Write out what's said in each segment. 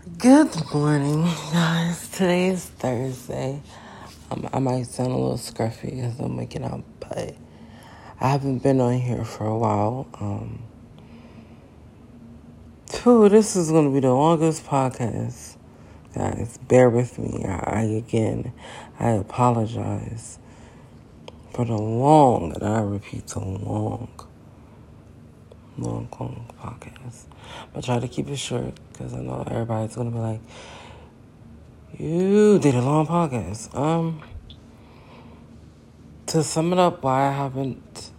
Good morning, guys. Today is Thursday. Um, I might sound a little scruffy because I'm waking up, but I haven't been on here for a while. Um, phew, this is going to be the longest podcast, guys. Bear with me. I, I again, I apologize for the long, and I repeat, the long long, long podcast. But try to keep it short because I know everybody's gonna be like, "You did a long podcast." Um, to sum it up, why I haven't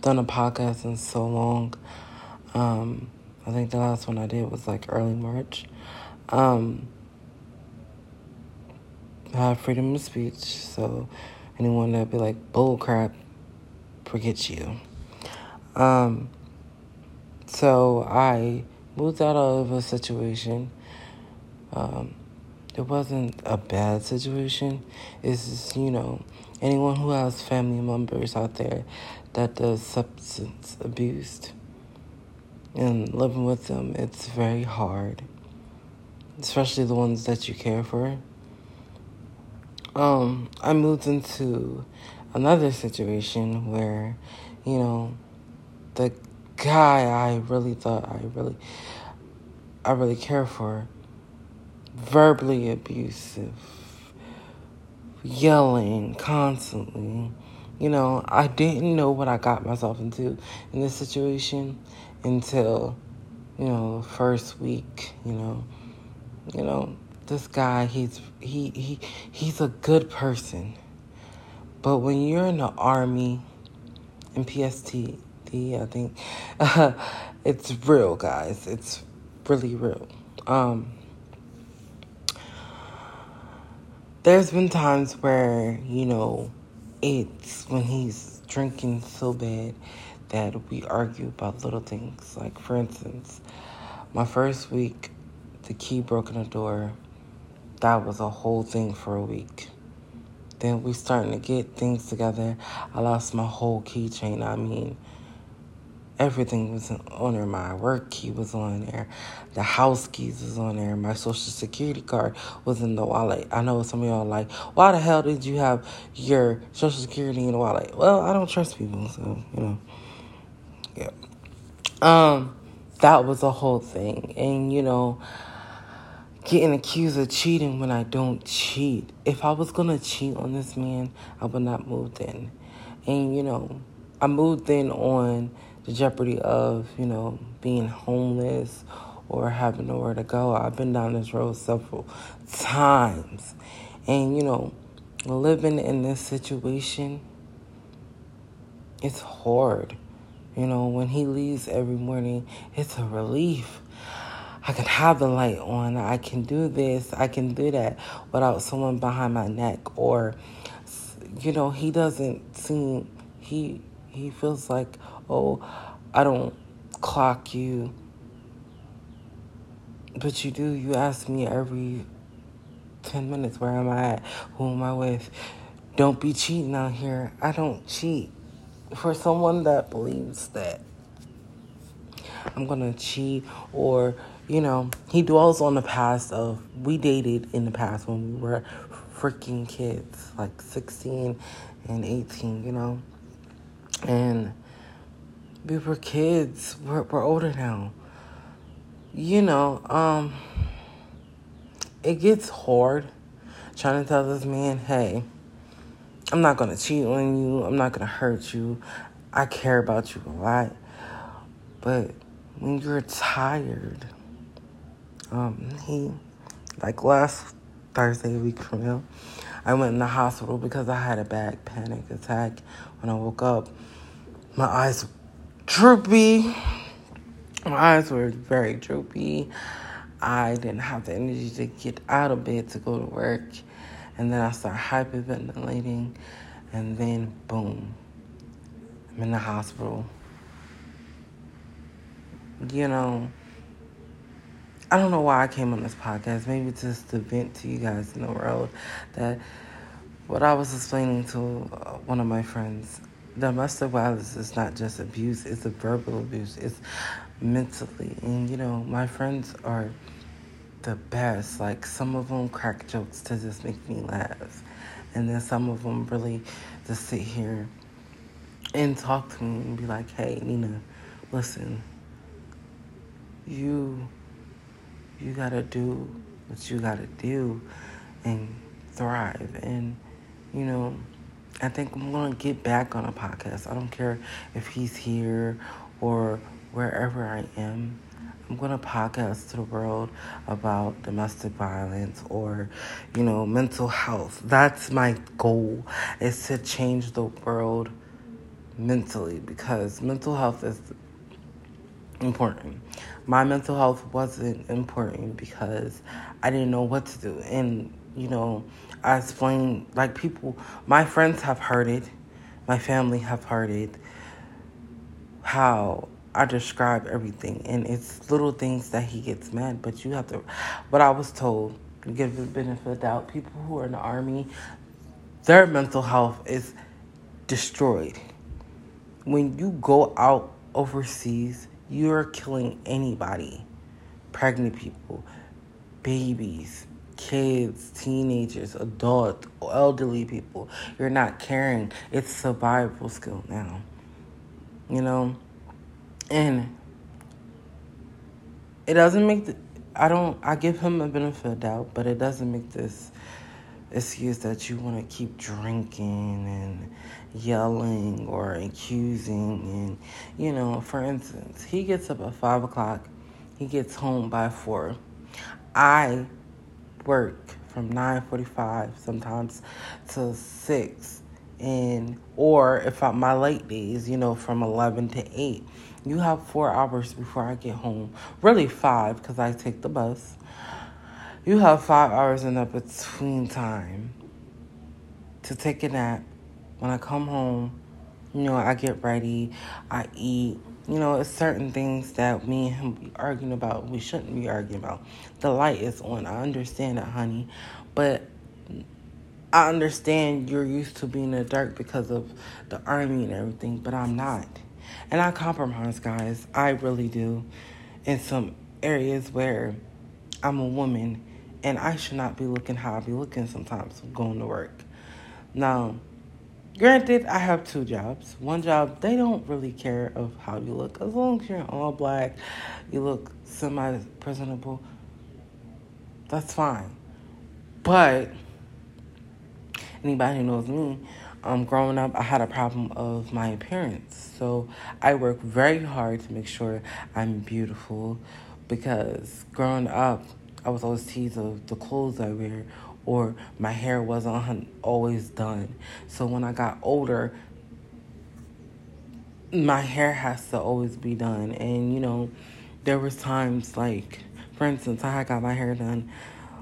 done a podcast in so long. Um, I think the last one I did was like early March. Um, I have freedom of speech, so anyone that be like bull crap, forget you. Um, so I moved out of a situation. Um, it wasn't a bad situation. It's just, you know, anyone who has family members out there that does substance abuse and living with them, it's very hard, especially the ones that you care for. Um, I moved into another situation where, you know, the guy I really thought I really I really care for. Verbally abusive yelling constantly. You know I didn't know what I got myself into in this situation until you know first week you know. You know this guy he's he he he's a good person. But when you're in the army in PST I think uh, it's real, guys. It's really real. Um, there's been times where, you know, it's when he's drinking so bad that we argue about little things. Like, for instance, my first week, the key broke in the door. That was a whole thing for a week. Then we starting to get things together. I lost my whole keychain. I mean, everything was on there. My work key was on there. The house keys was on there. My social security card was in the wallet. I know some of y'all like, why the hell did you have your social security in the wallet? Well, I don't trust people, so you know. Yeah. Um, that was a whole thing. And you know, getting accused of cheating when I don't cheat. If I was gonna cheat on this man, I would not move in. And you know, I moved in on the jeopardy of, you know, being homeless or having nowhere to go. I've been down this road several times. And, you know, living in this situation, it's hard. You know, when he leaves every morning, it's a relief. I can have the light on. I can do this. I can do that without someone behind my neck. Or, you know, he doesn't seem, he, he feels like, oh, I don't clock you. But you do. You ask me every 10 minutes where am I at? Who am I with? Don't be cheating out here. I don't cheat. For someone that believes that I'm gonna cheat or, you know, he dwells on the past of we dated in the past when we were freaking kids, like 16 and 18, you know? And we were kids. We're, we're older now. You know, um, it gets hard trying to tell this man, hey, I'm not going to cheat on you. I'm not going to hurt you. I care about you a lot. But when you're tired, um, he, like last Thursday, week from now, I went in the hospital because I had a bad panic attack when I woke up. My eyes droopy. My eyes were very droopy. I didn't have the energy to get out of bed to go to work. And then I start hyperventilating. And then, boom, I'm in the hospital. You know, I don't know why I came on this podcast. Maybe just to vent to you guys in the world that what I was explaining to one of my friends domestic violence is not just abuse, it's a verbal abuse, it's mentally. And, you know, my friends are the best. Like some of them crack jokes to just make me laugh, and then some of them really just sit here and talk to me and be like, "Hey, Nina, listen, you you gotta do what you gotta do and thrive." And you know, I think I'm gonna get back on a podcast. I don't care if he's here or wherever I am. I'm going to podcast to the world about domestic violence or, you know, mental health. That's my goal is to change the world mentally because mental health is important. My mental health wasn't important because I didn't know what to do. And, you know, I explained, like, people, my friends have heard it, my family have heard it, how I describe everything, and it's little things that he gets mad. But you have to. But I was told, give the benefit of the doubt, people who are in the army, their mental health is destroyed. When you go out overseas, you're killing anybody, pregnant people, babies, kids, teenagers, adults, elderly people. You're not caring. It's survival skill now. You know and it doesn't make the, I don't, I give him a benefit of doubt, but it doesn't make this excuse that you want to keep drinking and yelling or accusing. And, you know, for instance, he gets up at 5 o'clock, he gets home by 4. I work from 9.45 sometimes to 6 and or if I, my late days you know from 11 to 8 you have four hours before I get home. Really five because I take the bus. You have five hours in the between time to take a nap. When I come home, you know, I get ready, I eat. You know, it's certain things that me and him be arguing about. We shouldn't be arguing about. The light is on. I understand that, honey. But I understand you're used to being in the dark because of the army and everything, but I'm not. And I compromise, guys. I really do. In some areas where I'm a woman and I should not be looking how I be looking sometimes going to work. Now, granted, I have two jobs. One job, they don't really care of how you look. As long as you're all black, you look semi presentable, that's fine. But anybody who knows me, um, growing up, I had a problem of my appearance. So I work very hard to make sure I'm beautiful because growing up, I was always teased of the clothes I wear or my hair wasn't always done. So when I got older, my hair has to always be done. And, you know, there was times like, for instance, I had got my hair done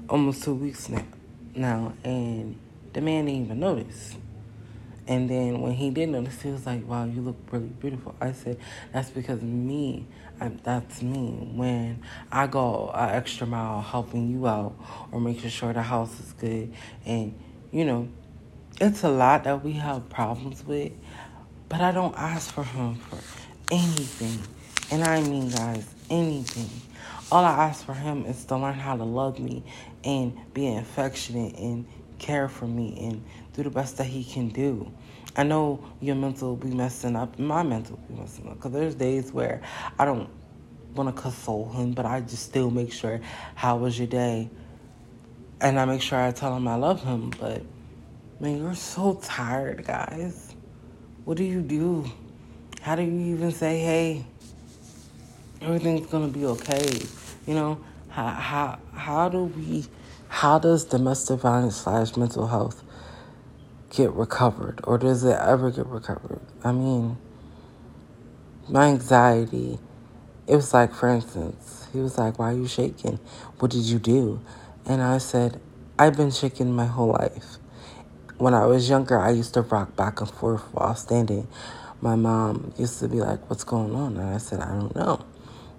almost two weeks now, now and the man didn't even notice. And then when he did notice, he was like, "Wow, you look really beautiful." I said, "That's because me. I, that's me. When I go an extra mile helping you out or making sure the house is good, and you know, it's a lot that we have problems with. But I don't ask for him for anything, and I mean, guys, anything. All I ask for him is to learn how to love me and be affectionate and care for me and do the best that he can do. I know your mental will be messing up, my mental will be messing up. Because there's days where I don't want to console him, but I just still make sure, how was your day? And I make sure I tell him I love him. But, man, you're so tired, guys. What do you do? How do you even say, hey, everything's going to be okay? You know, how, how, how do we how does domestic violence slash mental health get recovered or does it ever get recovered? I mean my anxiety it was like for instance he was like why are you shaking? What did you do? And i said i've been shaking my whole life. When i was younger i used to rock back and forth while standing. My mom used to be like what's going on? And i said i don't know.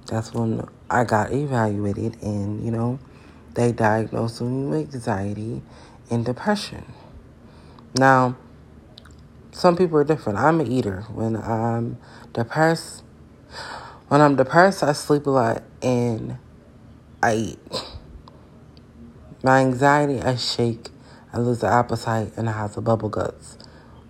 That's when i got evaluated and you know they diagnosed me with anxiety and depression. Now, some people are different. I'm an eater. When I'm depressed, when I'm depressed, I sleep a lot and I eat. my anxiety, I shake, I lose the appetite, and I have the bubble guts,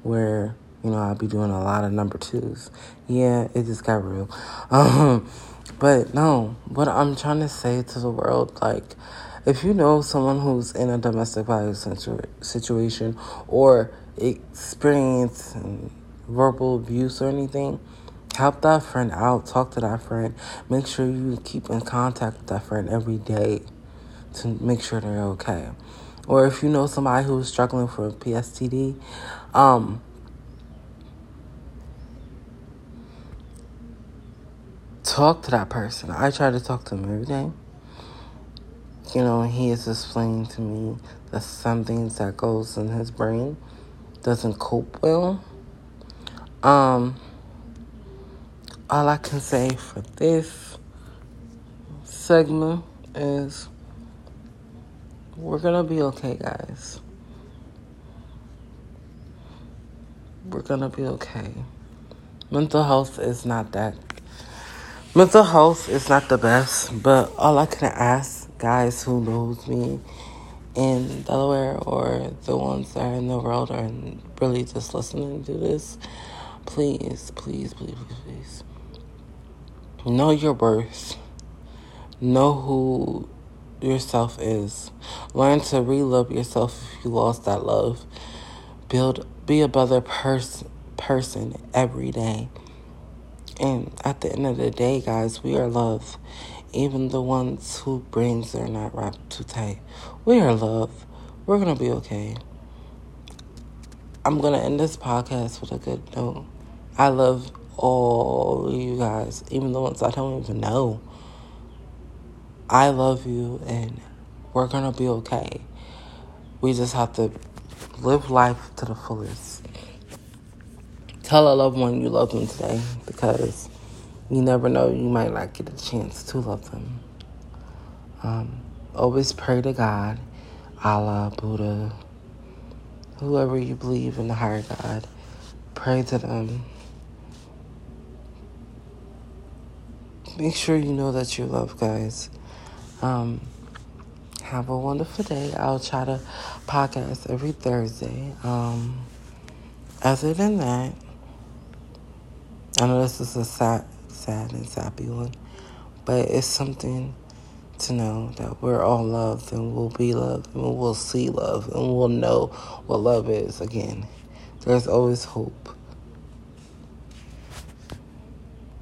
where you know I'll be doing a lot of number twos. Yeah, it just got real. Um, but no, what I'm trying to say to the world, like, if you know someone who's in a domestic violence situation or experiencing verbal abuse or anything, help that friend out. Talk to that friend. Make sure you keep in contact with that friend every day to make sure they're okay. Or if you know somebody who's struggling for PSTD, um, talk to that person. I try to talk to them every day. You know, he is explaining to me that some things that goes in his brain doesn't cope well. Um, all I can say for this segment is we're gonna be okay, guys. We're gonna be okay. Mental health is not that Mental health is not the best, but all I can ask guys who knows me in Delaware or the ones that are in the world are really just listening to this, please, please, please, please, please. Know your worth. Know who yourself is. Learn to re-love yourself if you lost that love. Build be a better person person every day. And at the end of the day, guys, we are love. Even the ones whose brains are not wrapped too tight. We are love. We're going to be okay. I'm going to end this podcast with a good note. I love all you guys, even the ones I don't even know. I love you, and we're going to be okay. We just have to live life to the fullest tell a loved one you love them today because you never know, you might not get a chance to love them. Um, always pray to God, Allah, Buddha, whoever you believe in the higher God. Pray to them. Make sure you know that you love, guys. Um, have a wonderful day. I'll try to podcast every Thursday. Um, other than that, I know this is a sad, sad and sappy one, but it's something to know that we're all loved and we'll be loved and we'll see love and we'll know what love is again. There's always hope.